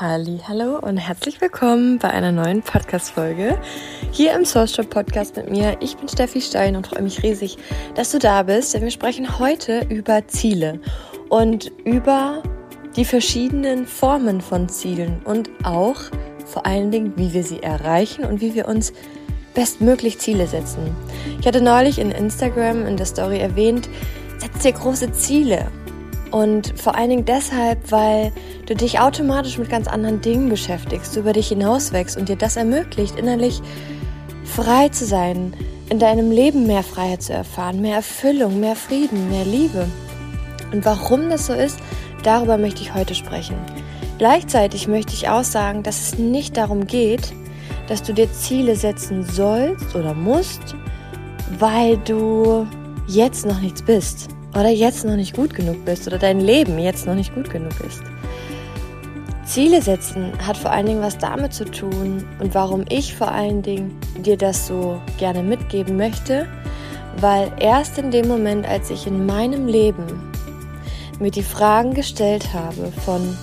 Hallo und herzlich willkommen bei einer neuen Podcast-Folge hier im Source Shop Podcast mit mir. Ich bin Steffi Stein und freue mich riesig, dass du da bist, denn wir sprechen heute über Ziele und über die verschiedenen Formen von Zielen und auch vor allen Dingen, wie wir sie erreichen und wie wir uns bestmöglich Ziele setzen. Ich hatte neulich in Instagram in der Story erwähnt, setz dir große Ziele und vor allen Dingen deshalb, weil du dich automatisch mit ganz anderen Dingen beschäftigst, du über dich hinauswächst und dir das ermöglicht, innerlich frei zu sein, in deinem Leben mehr Freiheit zu erfahren, mehr Erfüllung, mehr Frieden, mehr Liebe. Und warum das so ist, darüber möchte ich heute sprechen. Gleichzeitig möchte ich auch sagen, dass es nicht darum geht, dass du dir Ziele setzen sollst oder musst, weil du jetzt noch nichts bist oder jetzt noch nicht gut genug bist oder dein Leben jetzt noch nicht gut genug ist. Ziele setzen hat vor allen Dingen was damit zu tun und warum ich vor allen Dingen dir das so gerne mitgeben möchte, weil erst in dem Moment, als ich in meinem Leben mir die Fragen gestellt habe von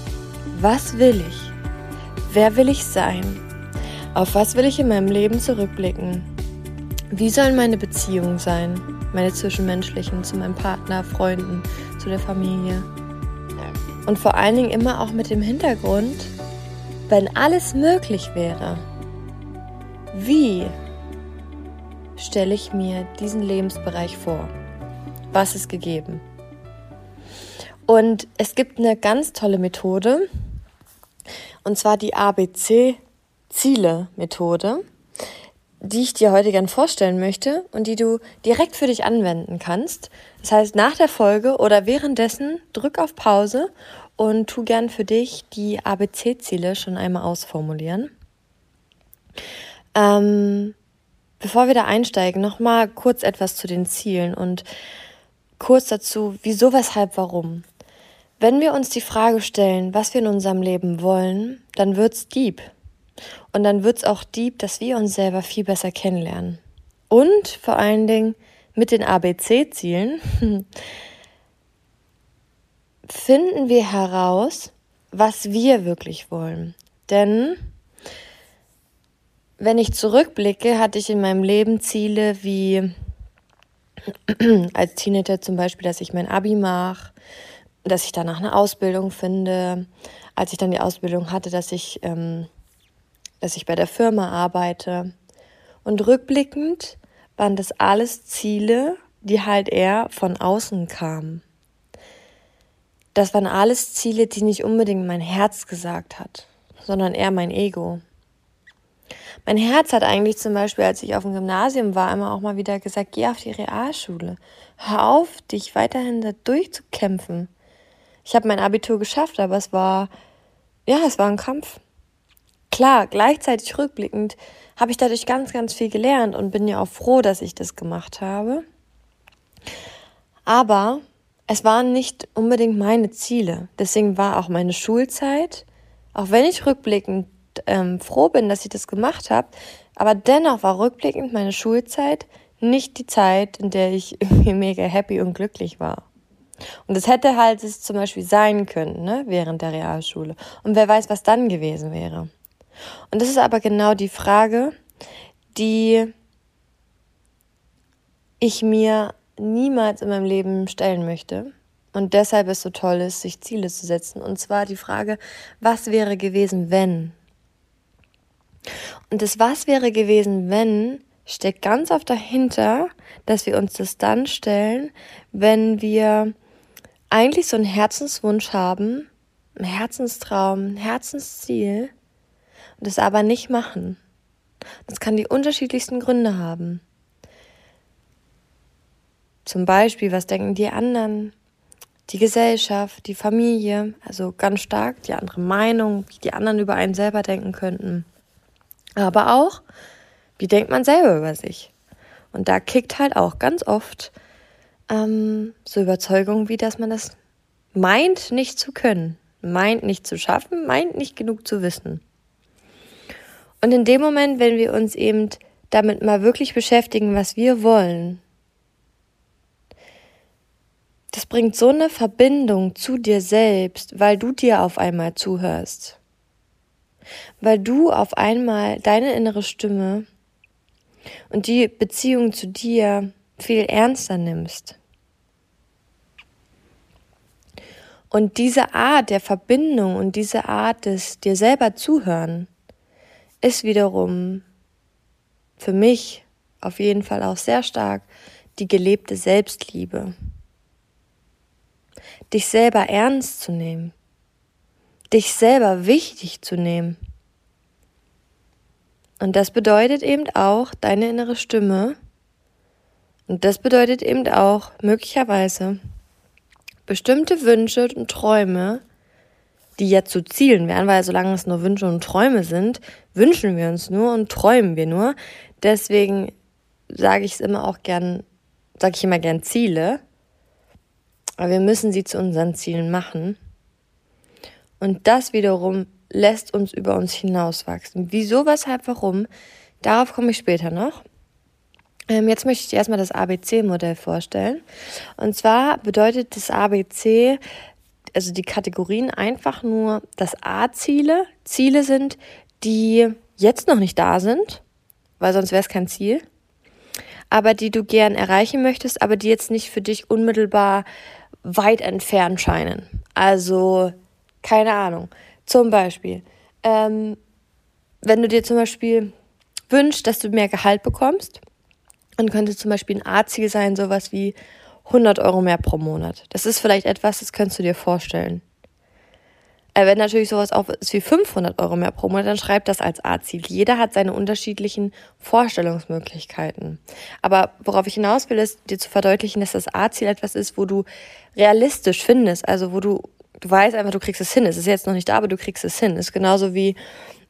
was will ich, wer will ich sein, auf was will ich in meinem Leben zurückblicken, wie sollen meine Beziehungen sein, meine zwischenmenschlichen, zu meinem Partner, Freunden, zu der Familie. Und vor allen Dingen immer auch mit dem Hintergrund, wenn alles möglich wäre, wie stelle ich mir diesen Lebensbereich vor? Was ist gegeben? Und es gibt eine ganz tolle Methode, und zwar die ABC-Ziele-Methode die ich dir heute gern vorstellen möchte und die du direkt für dich anwenden kannst. Das heißt, nach der Folge oder währenddessen drück auf Pause und tu gern für dich die ABC-Ziele schon einmal ausformulieren. Ähm, bevor wir da einsteigen, nochmal kurz etwas zu den Zielen und kurz dazu, wieso, weshalb, warum. Wenn wir uns die Frage stellen, was wir in unserem Leben wollen, dann wird's deep. Und dann wird es auch deep, dass wir uns selber viel besser kennenlernen. Und vor allen Dingen mit den ABC-Zielen finden wir heraus, was wir wirklich wollen. Denn wenn ich zurückblicke, hatte ich in meinem Leben Ziele wie als Teenager zum Beispiel, dass ich mein Abi mache, dass ich danach eine Ausbildung finde. Als ich dann die Ausbildung hatte, dass ich ähm, dass ich bei der Firma arbeite. Und rückblickend waren das alles Ziele, die halt eher von außen kamen. Das waren alles Ziele, die nicht unbedingt mein Herz gesagt hat, sondern eher mein Ego. Mein Herz hat eigentlich zum Beispiel, als ich auf dem Gymnasium war, immer auch mal wieder gesagt, geh auf die Realschule. Hör auf, dich weiterhin da durchzukämpfen. Ich habe mein Abitur geschafft, aber es war, ja, es war ein Kampf. Klar, gleichzeitig rückblickend habe ich dadurch ganz, ganz viel gelernt und bin ja auch froh, dass ich das gemacht habe. Aber es waren nicht unbedingt meine Ziele. Deswegen war auch meine Schulzeit, auch wenn ich rückblickend ähm, froh bin, dass ich das gemacht habe, aber dennoch war rückblickend meine Schulzeit nicht die Zeit, in der ich irgendwie mega happy und glücklich war. Und es hätte halt es zum Beispiel sein können, ne, während der Realschule. Und wer weiß, was dann gewesen wäre. Und das ist aber genau die Frage, die ich mir niemals in meinem Leben stellen möchte. Und deshalb ist es so toll ist, sich Ziele zu setzen. Und zwar die Frage, was wäre gewesen, wenn? Und das Was wäre gewesen, wenn steckt ganz oft dahinter, dass wir uns das dann stellen, wenn wir eigentlich so einen Herzenswunsch haben, einen Herzenstraum, ein Herzensziel und es aber nicht machen. Das kann die unterschiedlichsten Gründe haben. Zum Beispiel, was denken die anderen? Die Gesellschaft, die Familie, also ganz stark die andere Meinung, wie die anderen über einen selber denken könnten. Aber auch, wie denkt man selber über sich? Und da kickt halt auch ganz oft ähm, so Überzeugung, wie dass man das meint, nicht zu können, meint, nicht zu schaffen, meint, nicht genug zu wissen. Und in dem Moment, wenn wir uns eben damit mal wirklich beschäftigen, was wir wollen, das bringt so eine Verbindung zu dir selbst, weil du dir auf einmal zuhörst. weil du auf einmal deine innere Stimme und die Beziehung zu dir viel ernster nimmst. Und diese Art der Verbindung und diese Art des dir selber zuhören ist wiederum für mich auf jeden Fall auch sehr stark die gelebte Selbstliebe. Dich selber ernst zu nehmen, dich selber wichtig zu nehmen. Und das bedeutet eben auch deine innere Stimme. Und das bedeutet eben auch möglicherweise bestimmte Wünsche und Träume, die ja zu Zielen werden, weil solange es nur Wünsche und Träume sind, wünschen wir uns nur und träumen wir nur. Deswegen sage ich es immer auch gern, sage ich immer gern Ziele. Aber wir müssen sie zu unseren Zielen machen. Und das wiederum lässt uns über uns hinauswachsen. Wieso, weshalb, warum? Darauf komme ich später noch. Ähm, jetzt möchte ich dir erstmal das ABC-Modell vorstellen. Und zwar bedeutet das ABC, also die Kategorien einfach nur, dass A-Ziele Ziele sind, die jetzt noch nicht da sind, weil sonst wäre es kein Ziel, aber die du gern erreichen möchtest, aber die jetzt nicht für dich unmittelbar weit entfernt scheinen. Also, keine Ahnung. Zum Beispiel, ähm, wenn du dir zum Beispiel wünschst, dass du mehr Gehalt bekommst, dann könnte zum Beispiel ein A-Ziel sein, sowas wie 100 Euro mehr pro Monat. Das ist vielleicht etwas, das könntest du dir vorstellen. Äh, wenn natürlich sowas auch ist wie 500 Euro mehr pro Monat, dann schreib das als A-Ziel. Jeder hat seine unterschiedlichen Vorstellungsmöglichkeiten. Aber worauf ich hinaus will, ist dir zu verdeutlichen, dass das A-Ziel etwas ist, wo du realistisch findest, also wo du du weißt einfach, du kriegst es hin. Es ist jetzt noch nicht da, aber du kriegst es hin. Es ist genauso wie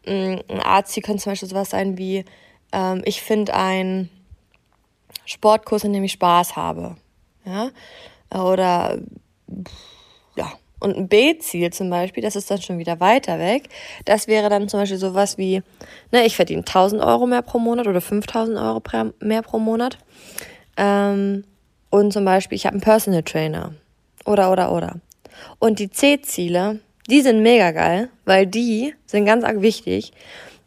mm, ein Arzt, könnte zum Beispiel sowas sein wie, ähm, ich finde einen Sportkurs, in dem ich Spaß habe. Ja? Oder ja. Und ein B-Ziel zum Beispiel, das ist dann schon wieder weiter weg. Das wäre dann zum Beispiel sowas wie, ne, ich verdiene 1000 Euro mehr pro Monat oder 5000 Euro mehr pro Monat. Ähm, und zum Beispiel, ich habe einen Personal Trainer. Oder, oder, oder. Und die C-Ziele, die sind mega geil, weil die sind ganz arg wichtig.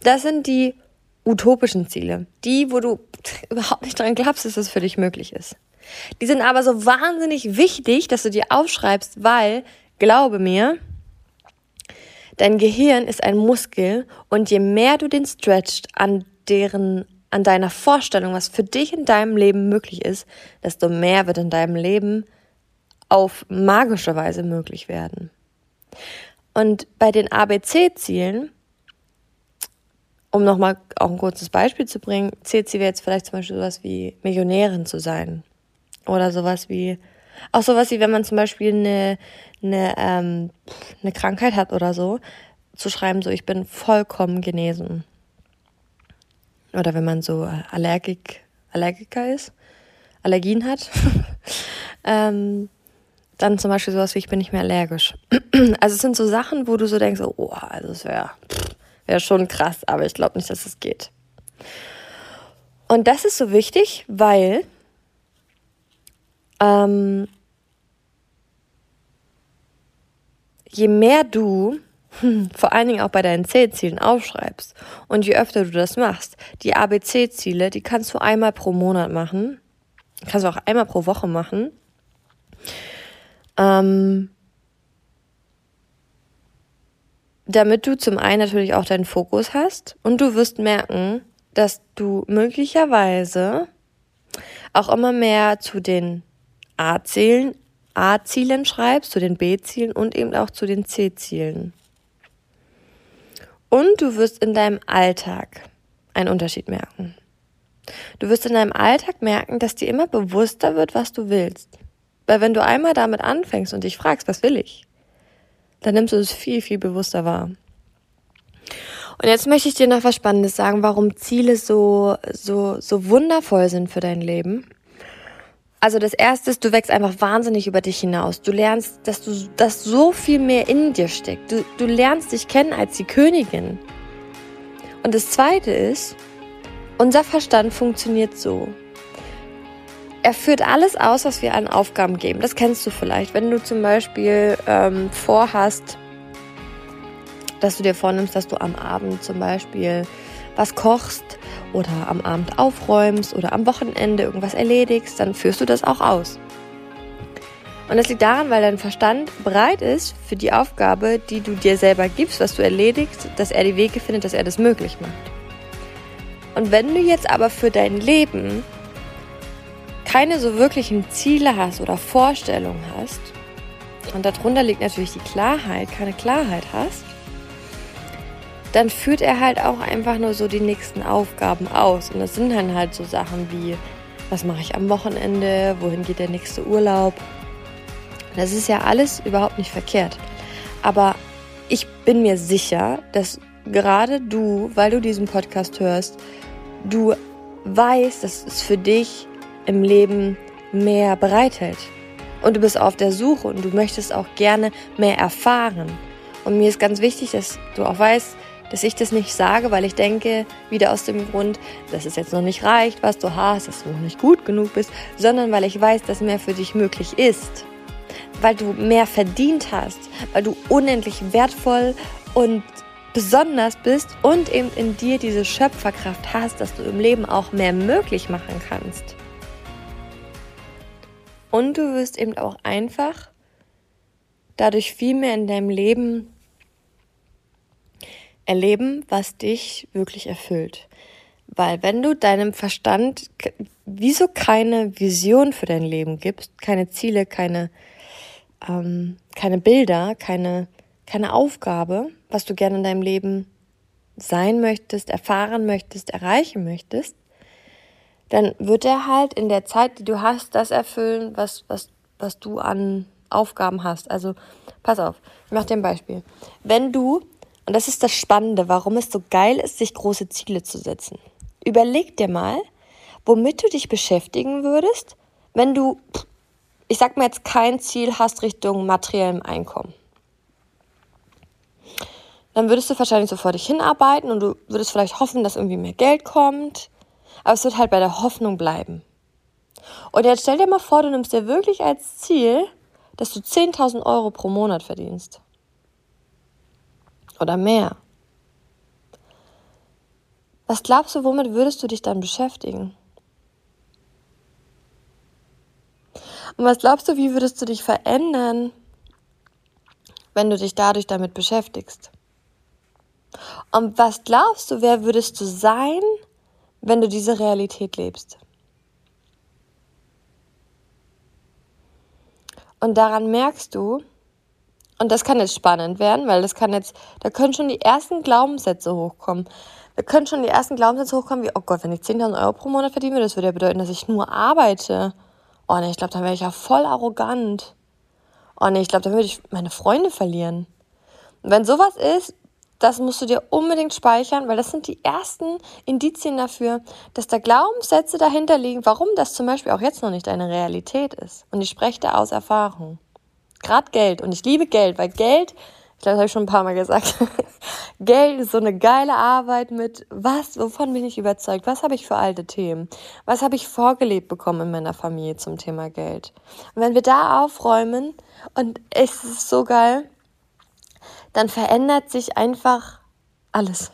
Das sind die utopischen Ziele. Die, wo du überhaupt nicht dran glaubst, dass das für dich möglich ist. Die sind aber so wahnsinnig wichtig, dass du dir aufschreibst, weil, glaube mir, dein Gehirn ist ein Muskel und je mehr du den stretchst an deren an deiner Vorstellung, was für dich in deinem Leben möglich ist, desto mehr wird in deinem Leben auf magische Weise möglich werden. Und bei den ABC-Zielen, um nochmal auch ein kurzes Beispiel zu bringen, zählt sie jetzt vielleicht zum Beispiel sowas wie Millionärin zu sein. Oder sowas wie, auch sowas wie, wenn man zum Beispiel eine, eine, ähm, eine Krankheit hat oder so, zu schreiben, so, ich bin vollkommen genesen. Oder wenn man so Allergik, Allergiker ist, Allergien hat. ähm, dann zum Beispiel sowas wie, ich bin nicht mehr allergisch. Also es sind so Sachen, wo du so denkst, oh, also es wäre wär schon krass, aber ich glaube nicht, dass es geht. Und das ist so wichtig, weil ähm, je mehr du vor allen Dingen auch bei deinen C-Zielen aufschreibst und je öfter du das machst, die ABC-Ziele, die kannst du einmal pro Monat machen, kannst du auch einmal pro Woche machen. Ähm, damit du zum einen natürlich auch deinen Fokus hast und du wirst merken, dass du möglicherweise auch immer mehr zu den A-Zielen, A-Zielen schreibst, zu den B-Zielen und eben auch zu den C-Zielen. Und du wirst in deinem Alltag einen Unterschied merken. Du wirst in deinem Alltag merken, dass dir immer bewusster wird, was du willst. Weil wenn du einmal damit anfängst und dich fragst, was will ich, dann nimmst du es viel, viel bewusster wahr. Und jetzt möchte ich dir noch was Spannendes sagen, warum Ziele so, so, so wundervoll sind für dein Leben. Also das erste ist, du wächst einfach wahnsinnig über dich hinaus. Du lernst, dass du, dass so viel mehr in dir steckt. Du, du lernst dich kennen als die Königin. Und das zweite ist, unser Verstand funktioniert so er führt alles aus, was wir an Aufgaben geben. Das kennst du vielleicht, wenn du zum Beispiel ähm, vorhast, dass du dir vornimmst, dass du am Abend zum Beispiel was kochst oder am Abend aufräumst oder am Wochenende irgendwas erledigst, dann führst du das auch aus. Und das liegt daran, weil dein Verstand bereit ist für die Aufgabe, die du dir selber gibst, was du erledigst, dass er die Wege findet, dass er das möglich macht. Und wenn du jetzt aber für dein Leben keine so wirklichen Ziele hast oder Vorstellungen hast, und darunter liegt natürlich die Klarheit, keine Klarheit hast, dann führt er halt auch einfach nur so die nächsten Aufgaben aus. Und das sind dann halt so Sachen wie, was mache ich am Wochenende, wohin geht der nächste Urlaub. Das ist ja alles überhaupt nicht verkehrt. Aber ich bin mir sicher, dass gerade du, weil du diesen Podcast hörst, du weißt, dass es für dich im Leben mehr bereithält. Und du bist auf der Suche und du möchtest auch gerne mehr erfahren. Und mir ist ganz wichtig, dass du auch weißt, dass ich das nicht sage, weil ich denke, wieder aus dem Grund, dass es jetzt noch nicht reicht, was du hast, dass du noch nicht gut genug bist, sondern weil ich weiß, dass mehr für dich möglich ist. Weil du mehr verdient hast, weil du unendlich wertvoll und besonders bist und eben in dir diese Schöpferkraft hast, dass du im Leben auch mehr möglich machen kannst. Und du wirst eben auch einfach dadurch viel mehr in deinem Leben erleben, was dich wirklich erfüllt. Weil wenn du deinem Verstand wieso keine Vision für dein Leben gibst, keine Ziele, keine, ähm, keine Bilder, keine, keine Aufgabe, was du gerne in deinem Leben sein möchtest, erfahren möchtest, erreichen möchtest, dann wird er halt in der Zeit, die du hast, das erfüllen, was, was, was du an Aufgaben hast. Also pass auf, ich mache dir ein Beispiel. Wenn du und das ist das Spannende, warum es so geil ist, sich große Ziele zu setzen. Überleg dir mal, womit du dich beschäftigen würdest, wenn du, ich sag mal jetzt, kein Ziel hast Richtung materiellem Einkommen. Dann würdest du wahrscheinlich so vor dich hinarbeiten und du würdest vielleicht hoffen, dass irgendwie mehr Geld kommt. Aber es wird halt bei der Hoffnung bleiben. Und jetzt stell dir mal vor, du nimmst dir wirklich als Ziel, dass du 10.000 Euro pro Monat verdienst oder mehr. Was glaubst du, womit würdest du dich dann beschäftigen? Und was glaubst du, wie würdest du dich verändern, wenn du dich dadurch damit beschäftigst? Und was glaubst du, wer würdest du sein, wenn du diese Realität lebst? Und daran merkst du, und das kann jetzt spannend werden, weil das kann jetzt, da können schon die ersten Glaubenssätze hochkommen. Da können schon die ersten Glaubenssätze hochkommen, wie, oh Gott, wenn ich 10.000 Euro pro Monat verdiene, das würde ja bedeuten, dass ich nur arbeite. Oh ne, ich glaube, dann wäre ich ja voll arrogant. Oh ne, ich glaube, dann würde ich meine Freunde verlieren. Und wenn sowas ist, das musst du dir unbedingt speichern, weil das sind die ersten Indizien dafür, dass da Glaubenssätze dahinter liegen, warum das zum Beispiel auch jetzt noch nicht deine Realität ist. Und ich spreche da aus Erfahrung. Gerade Geld. Und ich liebe Geld, weil Geld, ich glaube, das habe ich schon ein paar Mal gesagt, Geld ist so eine geile Arbeit mit, was, wovon bin ich überzeugt? Was habe ich für alte Themen? Was habe ich vorgelebt bekommen in meiner Familie zum Thema Geld? Und wenn wir da aufräumen, und es ist so geil, dann verändert sich einfach alles.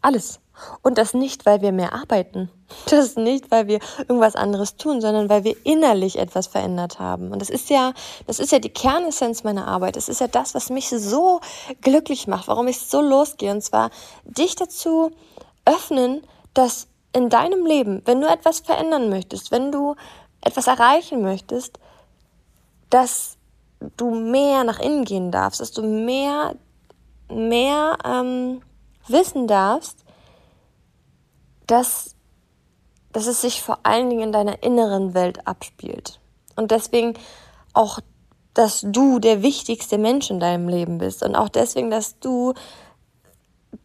Alles. Und das nicht, weil wir mehr arbeiten. Das nicht, weil wir irgendwas anderes tun, sondern weil wir innerlich etwas verändert haben. Und das ist ja, das ist ja die Kernessenz meiner Arbeit. Das ist ja das, was mich so glücklich macht, warum ich so losgehe. Und zwar dich dazu öffnen, dass in deinem Leben, wenn du etwas verändern möchtest, wenn du etwas erreichen möchtest, dass du mehr nach innen gehen darfst, dass du mehr, mehr ähm, wissen darfst, dass, dass es sich vor allen Dingen in deiner inneren Welt abspielt. Und deswegen auch, dass du der wichtigste Mensch in deinem Leben bist. Und auch deswegen, dass du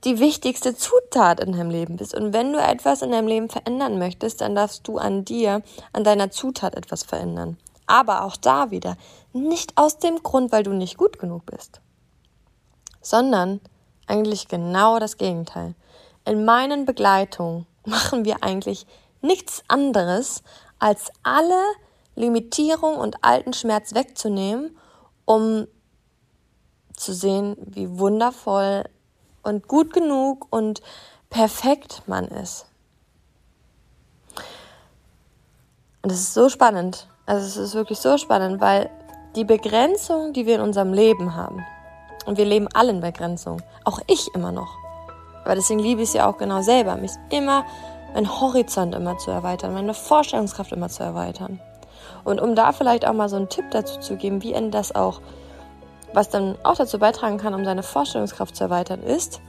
die wichtigste Zutat in deinem Leben bist. Und wenn du etwas in deinem Leben verändern möchtest, dann darfst du an dir, an deiner Zutat etwas verändern. Aber auch da wieder, nicht aus dem Grund, weil du nicht gut genug bist, sondern eigentlich genau das Gegenteil. In meinen Begleitungen machen wir eigentlich nichts anderes, als alle Limitierung und alten Schmerz wegzunehmen, um zu sehen, wie wundervoll und gut genug und perfekt man ist. Und es ist so spannend. Also es ist wirklich so spannend, weil die Begrenzung, die wir in unserem Leben haben, und wir leben alle in Begrenzung, auch ich immer noch. Aber deswegen liebe ich es ja auch genau selber, mich immer, meinen Horizont immer zu erweitern, meine Vorstellungskraft immer zu erweitern. Und um da vielleicht auch mal so einen Tipp dazu zu geben, wie Ihnen das auch, was dann auch dazu beitragen kann, um seine Vorstellungskraft zu erweitern, ist,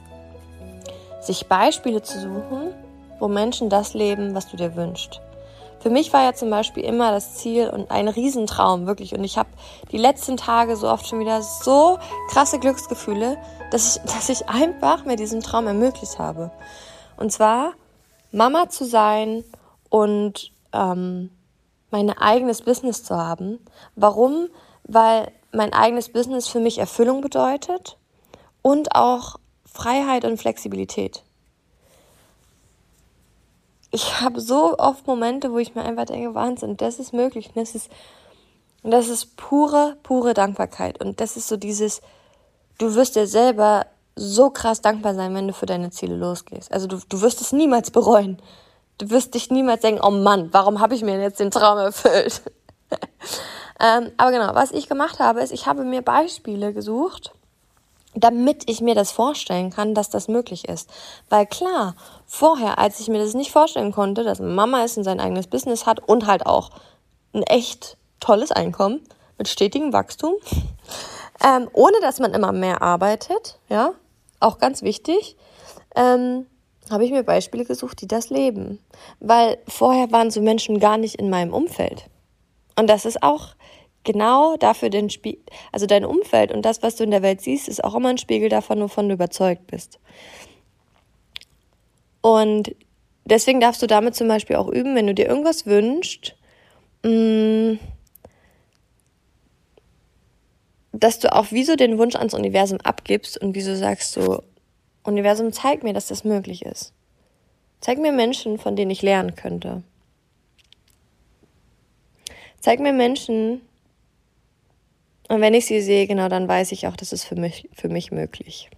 sich Beispiele zu suchen, wo Menschen das leben, was du dir wünschst. Für mich war ja zum Beispiel immer das Ziel und ein Riesentraum, wirklich. Und ich habe die letzten Tage so oft schon wieder so krasse Glücksgefühle, dass ich, dass ich einfach mir diesen Traum ermöglicht habe. Und zwar Mama zu sein und ähm, mein eigenes Business zu haben. Warum? Weil mein eigenes Business für mich Erfüllung bedeutet und auch Freiheit und Flexibilität ich habe so oft Momente, wo ich mir einfach denke, Wahnsinn, das ist möglich. Und das ist, das ist pure, pure Dankbarkeit. Und das ist so dieses, du wirst dir selber so krass dankbar sein, wenn du für deine Ziele losgehst. Also du, du wirst es niemals bereuen. Du wirst dich niemals denken, oh Mann, warum habe ich mir jetzt den Traum erfüllt? ähm, aber genau, was ich gemacht habe, ist, ich habe mir Beispiele gesucht, damit ich mir das vorstellen kann, dass das möglich ist. Weil klar, vorher, als ich mir das nicht vorstellen konnte, dass Mama ist und sein eigenes Business hat und halt auch ein echt tolles Einkommen mit stetigem Wachstum, ähm, ohne dass man immer mehr arbeitet, ja, auch ganz wichtig, ähm, habe ich mir Beispiele gesucht, die das leben. Weil vorher waren so Menschen gar nicht in meinem Umfeld. Und das ist auch genau dafür den Spiegel, also dein Umfeld und das, was du in der Welt siehst, ist auch immer ein Spiegel davon, wovon du überzeugt bist. Und deswegen darfst du damit zum Beispiel auch üben, wenn du dir irgendwas wünschst, mm, dass du auch wie so den Wunsch ans Universum abgibst und wieso sagst du, Universum, zeig mir, dass das möglich ist. Zeig mir Menschen, von denen ich lernen könnte. Zeig mir Menschen, und wenn ich sie sehe, genau, dann weiß ich auch, das ist für mich, für mich möglich.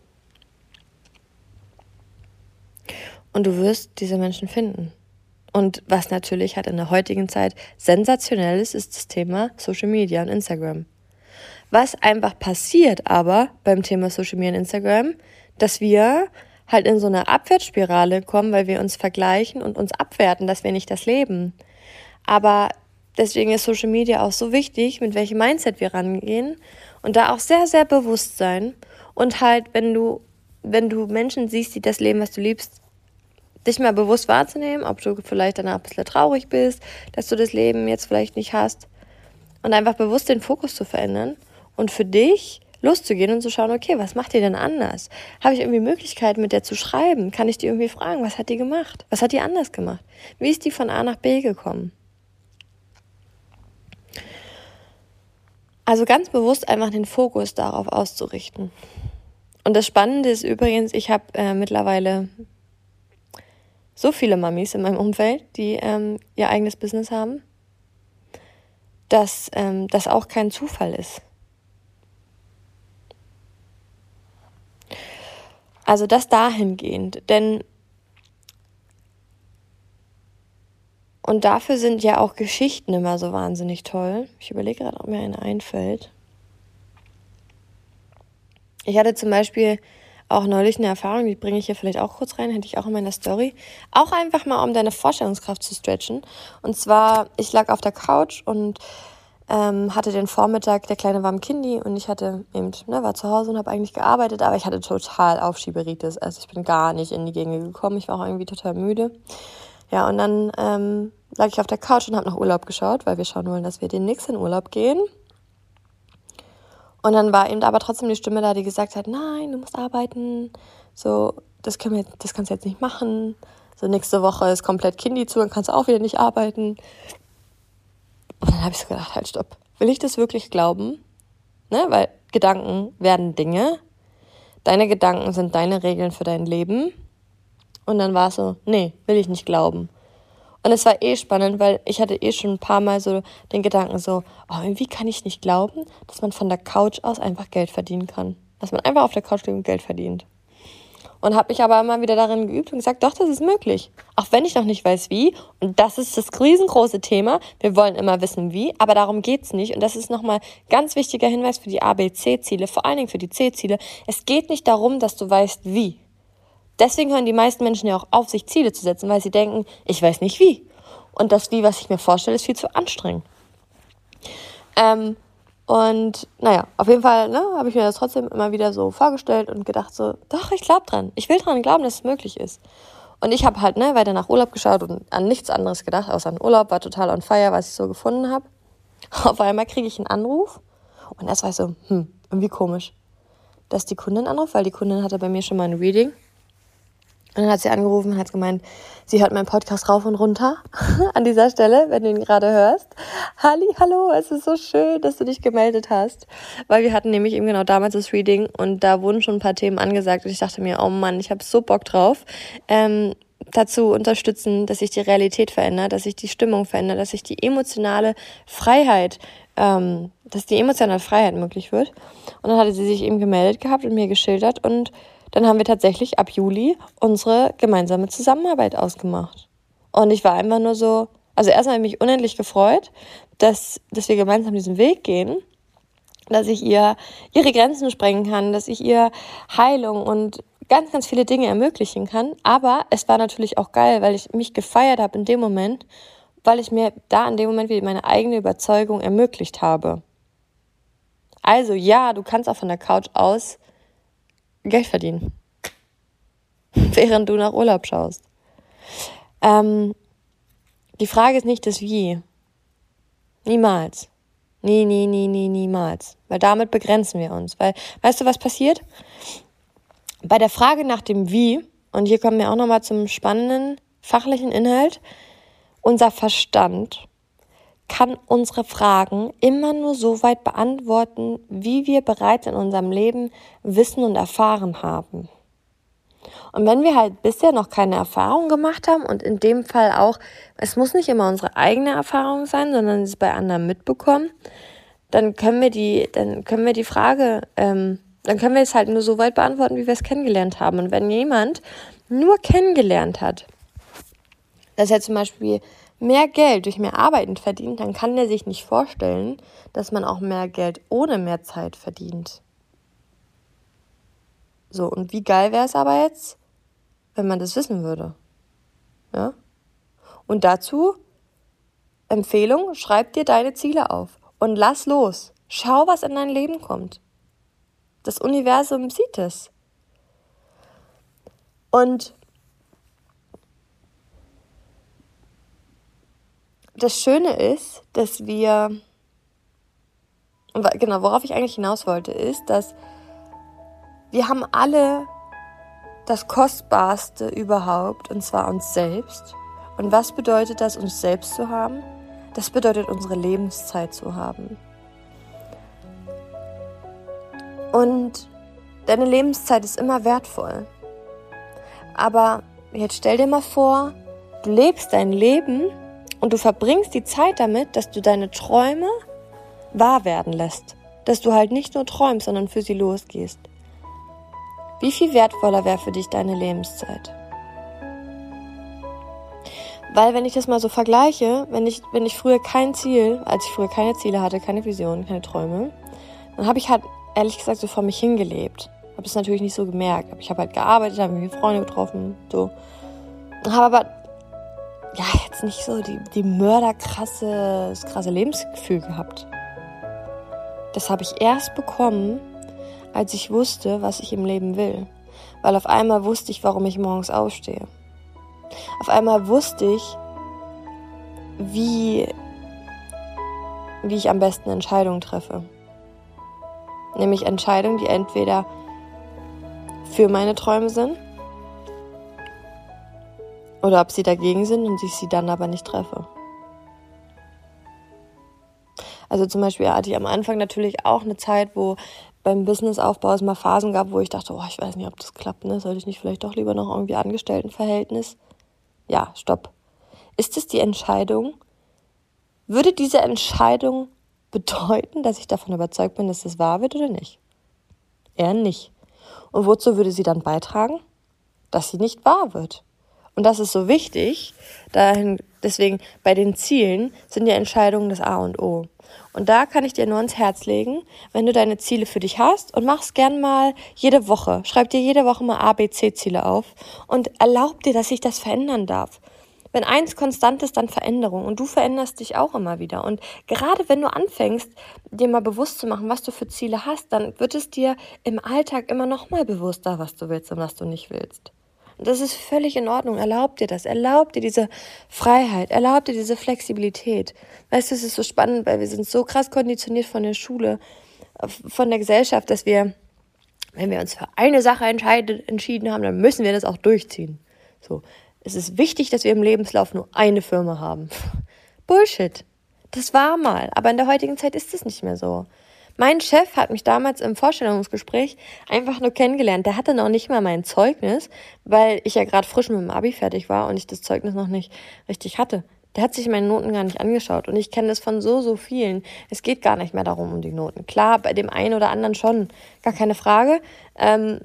Und du wirst diese Menschen finden. Und was natürlich halt in der heutigen Zeit sensationell ist, ist das Thema Social Media und Instagram. Was einfach passiert aber beim Thema Social Media und Instagram, dass wir halt in so eine Abwärtsspirale kommen, weil wir uns vergleichen und uns abwerten, dass wir nicht das leben. Aber deswegen ist Social Media auch so wichtig, mit welchem Mindset wir rangehen und da auch sehr, sehr bewusst sein und halt, wenn du, wenn du Menschen siehst, die das Leben, was du liebst, dich mal bewusst wahrzunehmen, ob du vielleicht danach ein bisschen traurig bist, dass du das Leben jetzt vielleicht nicht hast und einfach bewusst den Fokus zu verändern und für dich loszugehen und zu schauen, okay, was macht ihr denn anders? Habe ich irgendwie Möglichkeiten, mit der zu schreiben? Kann ich die irgendwie fragen, was hat die gemacht? Was hat die anders gemacht? Wie ist die von A nach B gekommen? Also ganz bewusst einfach den Fokus darauf auszurichten. Und das Spannende ist übrigens, ich habe äh, mittlerweile so viele Mamis in meinem Umfeld, die ähm, ihr eigenes Business haben, dass ähm, das auch kein Zufall ist. Also das dahingehend, denn Und dafür sind ja auch Geschichten immer so wahnsinnig toll. Ich überlege gerade, ob mir eine einfällt. Ich hatte zum Beispiel auch neulich eine Erfahrung, die bringe ich hier vielleicht auch kurz rein, hätte ich auch in meiner Story. Auch einfach mal, um deine Vorstellungskraft zu stretchen. Und zwar, ich lag auf der Couch und ähm, hatte den Vormittag, der Kleine war im Kindi und ich hatte eben, ne, war zu Hause und habe eigentlich gearbeitet, aber ich hatte total Aufschieberitis. Also ich bin gar nicht in die Gänge gekommen. Ich war auch irgendwie total müde. Ja, und dann ähm, lag ich auf der Couch und habe nach Urlaub geschaut, weil wir schauen wollen, dass wir den nächsten Urlaub gehen. Und dann war eben aber trotzdem die Stimme da, die gesagt hat, nein, du musst arbeiten. So, das können wir, das kannst du jetzt nicht machen. So, nächste Woche ist komplett Kindi zu, dann kannst auch wieder nicht arbeiten. Und dann habe ich so gedacht, halt, stopp. Will ich das wirklich glauben? Ne? Weil Gedanken werden Dinge. Deine Gedanken sind deine Regeln für dein Leben. Und dann war es so, nee, will ich nicht glauben. Und es war eh spannend, weil ich hatte eh schon ein paar Mal so den Gedanken so, oh, irgendwie kann ich nicht glauben, dass man von der Couch aus einfach Geld verdienen kann. Dass man einfach auf der Couch liegt und Geld verdient. Und habe mich aber immer wieder darin geübt und gesagt, doch, das ist möglich. Auch wenn ich noch nicht weiß, wie. Und das ist das riesengroße Thema. Wir wollen immer wissen, wie, aber darum geht's nicht. Und das ist nochmal ganz wichtiger Hinweis für die A, B, C-Ziele, vor allen Dingen für die C-Ziele. Es geht nicht darum, dass du weißt, wie. Deswegen hören die meisten Menschen ja auch auf, sich Ziele zu setzen, weil sie denken, ich weiß nicht wie. Und das Wie, was ich mir vorstelle, ist viel zu anstrengend. Ähm, und naja, auf jeden Fall ne, habe ich mir das trotzdem immer wieder so vorgestellt und gedacht so, doch, ich glaube dran. Ich will dran glauben, dass es möglich ist. Und ich habe halt ne, weiter nach Urlaub geschaut und an nichts anderes gedacht, außer an Urlaub, war total on fire, was ich so gefunden habe. Auf einmal kriege ich einen Anruf und erst war ich so, hm, irgendwie komisch, dass die Kundin anruft, weil die Kundin hatte bei mir schon mal ein Reading und dann hat sie angerufen und hat gemeint, sie hört meinen Podcast rauf und runter an dieser Stelle, wenn du ihn gerade hörst. Halli, hallo, es ist so schön, dass du dich gemeldet hast. Weil wir hatten nämlich eben genau damals das Reading und da wurden schon ein paar Themen angesagt und ich dachte mir, oh Mann, ich habe so Bock drauf. Ähm, dazu unterstützen, dass sich die Realität verändert, dass sich die Stimmung verändert, dass sich die emotionale Freiheit, ähm, dass die emotionale Freiheit möglich wird. Und dann hatte sie sich eben gemeldet gehabt und mir geschildert und dann haben wir tatsächlich ab Juli unsere gemeinsame Zusammenarbeit ausgemacht. Und ich war einfach nur so, also erstmal habe ich mich unendlich gefreut, dass, dass wir gemeinsam diesen Weg gehen, dass ich ihr ihre Grenzen sprengen kann, dass ich ihr Heilung und ganz, ganz viele Dinge ermöglichen kann. Aber es war natürlich auch geil, weil ich mich gefeiert habe in dem Moment, weil ich mir da in dem Moment wieder meine eigene Überzeugung ermöglicht habe. Also ja, du kannst auch von der Couch aus Geld verdienen. Während du nach Urlaub schaust. Ähm, die Frage ist nicht das Wie. Niemals. Nie, nie, nie, nie, niemals. Weil damit begrenzen wir uns. Weil, weißt du, was passiert? Bei der Frage nach dem Wie, und hier kommen wir auch nochmal zum spannenden fachlichen Inhalt, unser Verstand kann unsere Fragen immer nur so weit beantworten, wie wir bereits in unserem Leben wissen und erfahren haben. Und wenn wir halt bisher noch keine Erfahrung gemacht haben und in dem Fall auch, es muss nicht immer unsere eigene Erfahrung sein, sondern es bei anderen mitbekommen, dann können wir die, dann können wir die Frage, ähm, dann können wir es halt nur so weit beantworten, wie wir es kennengelernt haben. Und wenn jemand nur kennengelernt hat, dass er zum Beispiel mehr Geld durch mehr Arbeiten verdient, dann kann der sich nicht vorstellen, dass man auch mehr Geld ohne mehr Zeit verdient. So, und wie geil wäre es aber jetzt, wenn man das wissen würde? Ja? Und dazu Empfehlung, schreib dir deine Ziele auf und lass los. Schau, was in dein Leben kommt. Das Universum sieht es. Und das Schöne ist, dass wir, genau, worauf ich eigentlich hinaus wollte, ist, dass wir haben alle das Kostbarste überhaupt, und zwar uns selbst. Und was bedeutet das, uns selbst zu haben? Das bedeutet, unsere Lebenszeit zu haben. Und deine Lebenszeit ist immer wertvoll. Aber jetzt stell dir mal vor, du lebst dein Leben und du verbringst die Zeit damit, dass du deine Träume wahr werden lässt. Dass du halt nicht nur träumst, sondern für sie losgehst. Wie viel wertvoller wäre für dich deine Lebenszeit? Weil wenn ich das mal so vergleiche, wenn ich, wenn ich früher kein Ziel, als ich früher keine Ziele hatte, keine Visionen, keine Träume, dann habe ich halt ehrlich gesagt so vor mich hingelebt. Habe es natürlich nicht so gemerkt. Ich habe halt gearbeitet, habe mich mit Freunde getroffen, so. Habe aber ja, jetzt nicht so die, die mörderkrasse, das krasse Lebensgefühl gehabt. Das habe ich erst bekommen, als ich wusste, was ich im Leben will. Weil auf einmal wusste ich, warum ich morgens aufstehe. Auf einmal wusste ich, wie, wie ich am besten Entscheidungen treffe. Nämlich Entscheidungen, die entweder für meine Träume sind oder ob sie dagegen sind und ich sie dann aber nicht treffe. Also zum Beispiel hatte ich am Anfang natürlich auch eine Zeit, wo beim Businessaufbau es mal Phasen gab, wo ich dachte, oh, ich weiß nicht, ob das klappt, ne? Sollte ich nicht vielleicht doch lieber noch irgendwie Angestelltenverhältnis? Ja, stopp. Ist es die Entscheidung? Würde diese Entscheidung bedeuten, dass ich davon überzeugt bin, dass das wahr wird oder nicht? Eher nicht. Und wozu würde sie dann beitragen? dass sie nicht wahr wird. Und das ist so wichtig. Dahin, deswegen bei den Zielen sind ja Entscheidungen das A und O. Und da kann ich dir nur ins Herz legen, wenn du deine Ziele für dich hast und mach's gern mal jede Woche. Schreib dir jede Woche mal A, B, C Ziele auf und erlaub dir, dass sich das verändern darf. Wenn eins konstant ist, dann Veränderung. Und du veränderst dich auch immer wieder. Und gerade wenn du anfängst, dir mal bewusst zu machen, was du für Ziele hast, dann wird es dir im Alltag immer noch mal bewusster, was du willst und was du nicht willst. Das ist völlig in Ordnung. Erlaub dir das. Erlaub dir diese Freiheit. Erlaub dir diese Flexibilität. Weißt du, es ist so spannend, weil wir sind so krass konditioniert von der Schule, von der Gesellschaft, dass wir, wenn wir uns für eine Sache entschieden haben, dann müssen wir das auch durchziehen. So. Es ist wichtig, dass wir im Lebenslauf nur eine Firma haben. Bullshit. Das war mal, aber in der heutigen Zeit ist es nicht mehr so. Mein Chef hat mich damals im Vorstellungsgespräch einfach nur kennengelernt. Der hatte noch nicht mal mein Zeugnis, weil ich ja gerade frisch mit dem Abi fertig war und ich das Zeugnis noch nicht richtig hatte. Der hat sich meine Noten gar nicht angeschaut und ich kenne das von so, so vielen. Es geht gar nicht mehr darum, um die Noten. Klar, bei dem einen oder anderen schon, gar keine Frage. Ähm,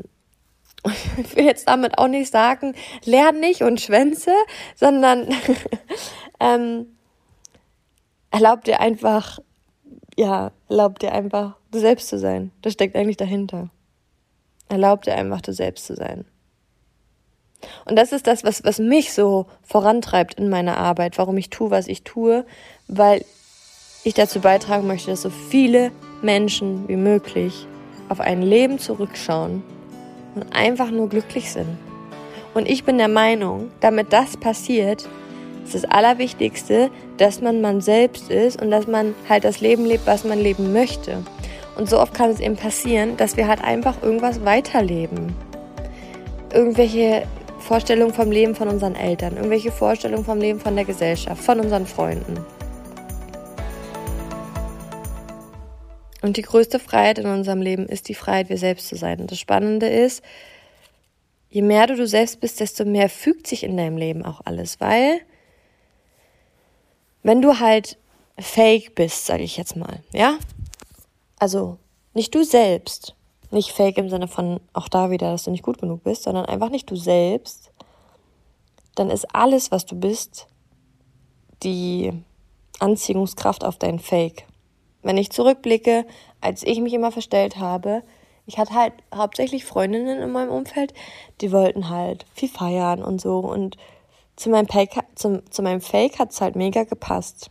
ich will jetzt damit auch nicht sagen, lern nicht und schwänze, sondern ähm, erlaub dir einfach, ja, erlaub dir einfach, du selbst zu sein. Das steckt eigentlich dahinter. Erlaub dir einfach, du selbst zu sein. Und das ist das, was, was mich so vorantreibt in meiner Arbeit, warum ich tue, was ich tue, weil ich dazu beitragen möchte, dass so viele Menschen wie möglich auf ein Leben zurückschauen, und einfach nur glücklich sind. Und ich bin der Meinung, damit das passiert, ist das Allerwichtigste, dass man man selbst ist und dass man halt das Leben lebt, was man leben möchte. Und so oft kann es eben passieren, dass wir halt einfach irgendwas weiterleben. Irgendwelche Vorstellungen vom Leben von unseren Eltern, irgendwelche Vorstellungen vom Leben von der Gesellschaft, von unseren Freunden. Und die größte Freiheit in unserem Leben ist die Freiheit, wir selbst zu sein. Und das Spannende ist, je mehr du du selbst bist, desto mehr fügt sich in deinem Leben auch alles. Weil, wenn du halt fake bist, sage ich jetzt mal, ja? Also nicht du selbst, nicht fake im Sinne von auch da wieder, dass du nicht gut genug bist, sondern einfach nicht du selbst, dann ist alles, was du bist, die Anziehungskraft auf dein Fake. Wenn ich zurückblicke, als ich mich immer verstellt habe, ich hatte halt hauptsächlich Freundinnen in meinem Umfeld, die wollten halt viel feiern und so. Und zu meinem Fake, zu, zu meinem Fake hat es halt mega gepasst.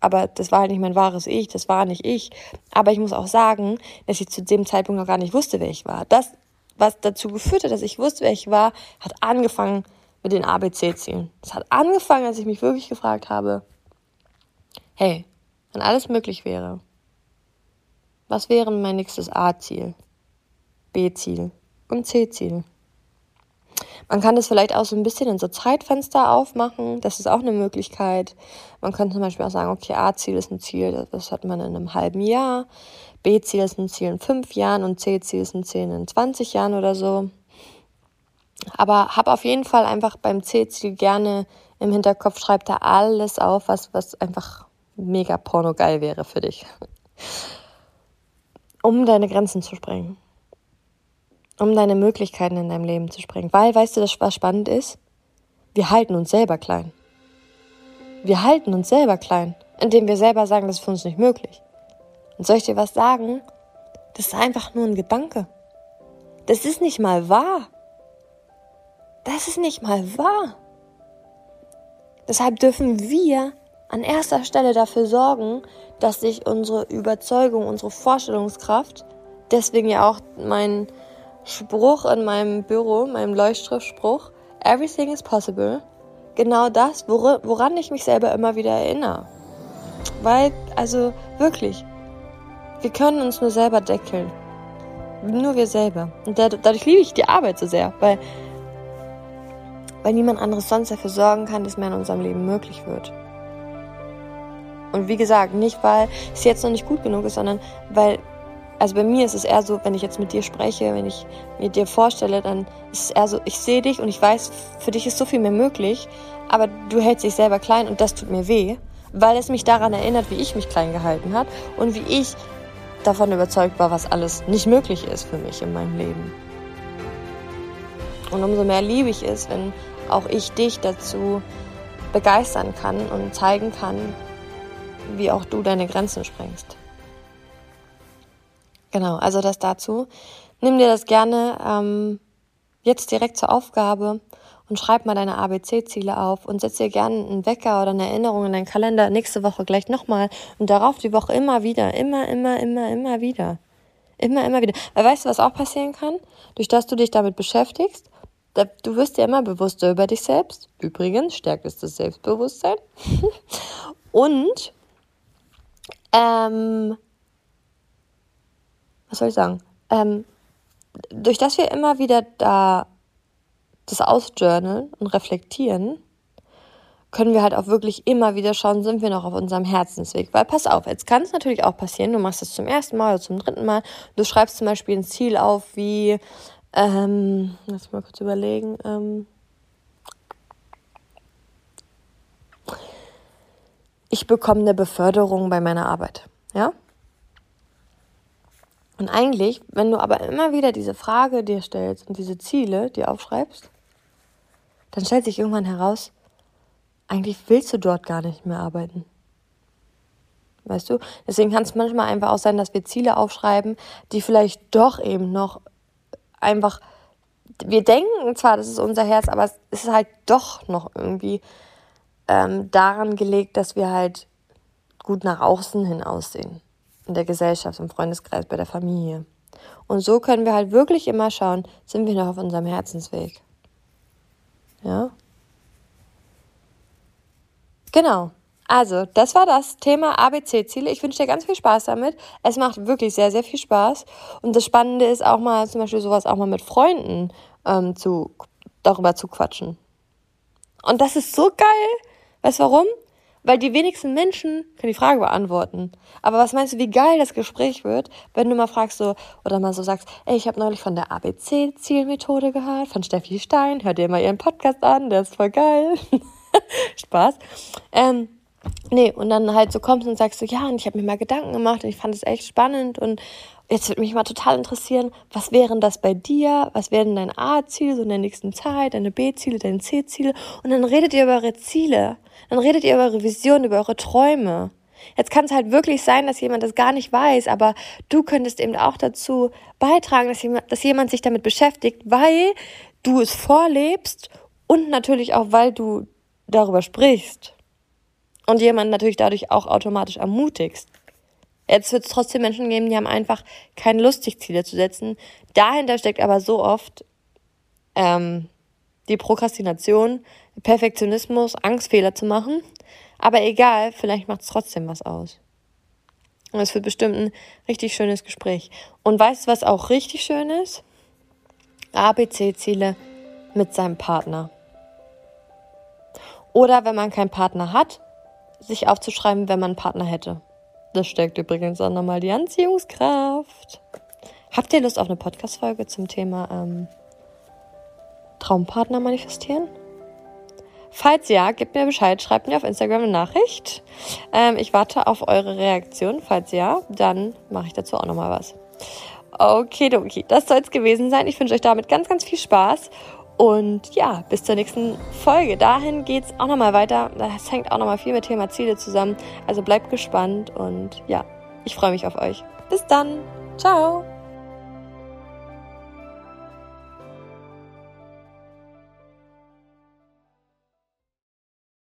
Aber das war halt nicht mein wahres Ich, das war nicht ich. Aber ich muss auch sagen, dass ich zu dem Zeitpunkt noch gar nicht wusste, wer ich war. Das, was dazu geführt hat, dass ich wusste, wer ich war, hat angefangen mit den ABC-Zielen. Es hat angefangen, als ich mich wirklich gefragt habe, hey, wenn alles möglich wäre, was wäre mein nächstes A-Ziel, B-Ziel und C-Ziel? Man kann das vielleicht auch so ein bisschen in so Zeitfenster aufmachen. Das ist auch eine Möglichkeit. Man könnte zum Beispiel auch sagen, okay, A-Ziel ist ein Ziel, das hat man in einem halben Jahr. B-Ziel ist ein Ziel in fünf Jahren und C-Ziel ist ein Ziel in 20 Jahren oder so. Aber hab auf jeden Fall einfach beim C-Ziel gerne im Hinterkopf, schreib da alles auf, was, was einfach mega pornogeil wäre für dich. Um deine Grenzen zu sprengen. Um deine Möglichkeiten in deinem Leben zu sprengen. Weil, weißt du, was spannend ist? Wir halten uns selber klein. Wir halten uns selber klein, indem wir selber sagen, das ist für uns nicht möglich. Und soll ich dir was sagen? Das ist einfach nur ein Gedanke. Das ist nicht mal wahr. Das ist nicht mal wahr. Deshalb dürfen wir an erster Stelle dafür sorgen, dass sich unsere Überzeugung, unsere Vorstellungskraft, deswegen ja auch mein Spruch in meinem Büro, meinem Leuchtschriftspruch, Everything is possible, genau das, woran ich mich selber immer wieder erinnere. Weil, also wirklich, wir können uns nur selber deckeln. Nur wir selber. Und dadurch liebe ich die Arbeit so sehr, weil, weil niemand anderes sonst dafür sorgen kann, dass mehr in unserem Leben möglich wird. Und wie gesagt, nicht weil es jetzt noch nicht gut genug ist, sondern weil, also bei mir ist es eher so, wenn ich jetzt mit dir spreche, wenn ich mir dir vorstelle, dann ist es eher so, ich sehe dich und ich weiß, für dich ist so viel mehr möglich, aber du hältst dich selber klein und das tut mir weh, weil es mich daran erinnert, wie ich mich klein gehalten habe und wie ich davon überzeugt war, was alles nicht möglich ist für mich in meinem Leben. Und umso mehr liebe ich es, wenn auch ich dich dazu begeistern kann und zeigen kann, wie auch du deine Grenzen sprengst. Genau, also das dazu. Nimm dir das gerne ähm, jetzt direkt zur Aufgabe und schreib mal deine ABC-Ziele auf und setz dir gerne einen Wecker oder eine Erinnerung in deinen Kalender nächste Woche gleich nochmal und darauf die Woche immer wieder, immer, immer, immer, immer wieder. Immer, immer wieder. Weil weißt du, was auch passieren kann? Durch dass du dich damit beschäftigst, du wirst dir immer bewusster über dich selbst. Übrigens, stärkt es das Selbstbewusstsein. und, ähm, was soll ich sagen? Ähm, durch dass wir immer wieder da das ausjournalen und reflektieren, können wir halt auch wirklich immer wieder schauen, sind wir noch auf unserem Herzensweg. Weil pass auf, jetzt kann es natürlich auch passieren, du machst es zum ersten Mal oder zum dritten Mal, du schreibst zum Beispiel ein Ziel auf wie, ähm, lass mal kurz überlegen, ähm, ich bekomme eine Beförderung bei meiner Arbeit, ja? Und eigentlich, wenn du aber immer wieder diese Frage dir stellst und diese Ziele dir aufschreibst, dann stellt sich irgendwann heraus, eigentlich willst du dort gar nicht mehr arbeiten. Weißt du? Deswegen kann es manchmal einfach auch sein, dass wir Ziele aufschreiben, die vielleicht doch eben noch einfach, wir denken zwar, das ist unser Herz, aber es ist halt doch noch irgendwie ähm, daran gelegt, dass wir halt gut nach außen hin aussehen in der Gesellschaft, im Freundeskreis, bei der Familie. Und so können wir halt wirklich immer schauen, sind wir noch auf unserem Herzensweg. Ja? Genau. Also, das war das Thema ABC-Ziele. Ich wünsche dir ganz viel Spaß damit. Es macht wirklich sehr, sehr viel Spaß. Und das Spannende ist auch mal, zum Beispiel sowas auch mal mit Freunden ähm, zu, darüber zu quatschen. Und das ist so geil. Weißt du warum? Weil die wenigsten Menschen können die Frage beantworten. Aber was meinst du, wie geil das Gespräch wird, wenn du mal fragst so, oder mal so sagst, ey, ich habe neulich von der ABC-Zielmethode gehört, von Steffi Stein, hör dir mal ihren Podcast an, der ist voll geil. Spaß. Ähm, nee, und dann halt so kommst und sagst so, ja, und ich habe mir mal Gedanken gemacht und ich fand es echt spannend und jetzt würde mich mal total interessieren, was wären das bei dir? Was wären dein A-Ziel so in der nächsten Zeit, deine B-Ziele, deine C-Ziele? Und dann redet ihr über eure Ziele. Dann redet ihr über eure Vision, über eure Träume. Jetzt kann es halt wirklich sein, dass jemand das gar nicht weiß, aber du könntest eben auch dazu beitragen, dass jemand, dass jemand sich damit beschäftigt, weil du es vorlebst und natürlich auch, weil du darüber sprichst und jemanden natürlich dadurch auch automatisch ermutigst. Jetzt wird es trotzdem Menschen geben, die haben einfach keine Lust, sich Ziele zu setzen. Dahinter steckt aber so oft ähm, die Prokrastination, Perfektionismus, Angst, Fehler zu machen. Aber egal, vielleicht macht es trotzdem was aus. Und es wird bestimmt ein richtig schönes Gespräch. Und weißt du, was auch richtig schön ist? ABC-Ziele mit seinem Partner. Oder wenn man keinen Partner hat, sich aufzuschreiben, wenn man einen Partner hätte. Das stärkt übrigens auch nochmal die Anziehungskraft. Habt ihr Lust auf eine Podcast-Folge zum Thema ähm, Traumpartner manifestieren? Falls ja, gebt mir Bescheid, schreibt mir auf Instagram eine Nachricht. Ähm, ich warte auf eure Reaktion. Falls ja, dann mache ich dazu auch nochmal was. Okay, okay, das soll es gewesen sein. Ich wünsche euch damit ganz, ganz viel Spaß und ja, bis zur nächsten Folge. Dahin geht es auch nochmal weiter. Das hängt auch nochmal viel mit Thema Ziele zusammen. Also bleibt gespannt und ja, ich freue mich auf euch. Bis dann. Ciao.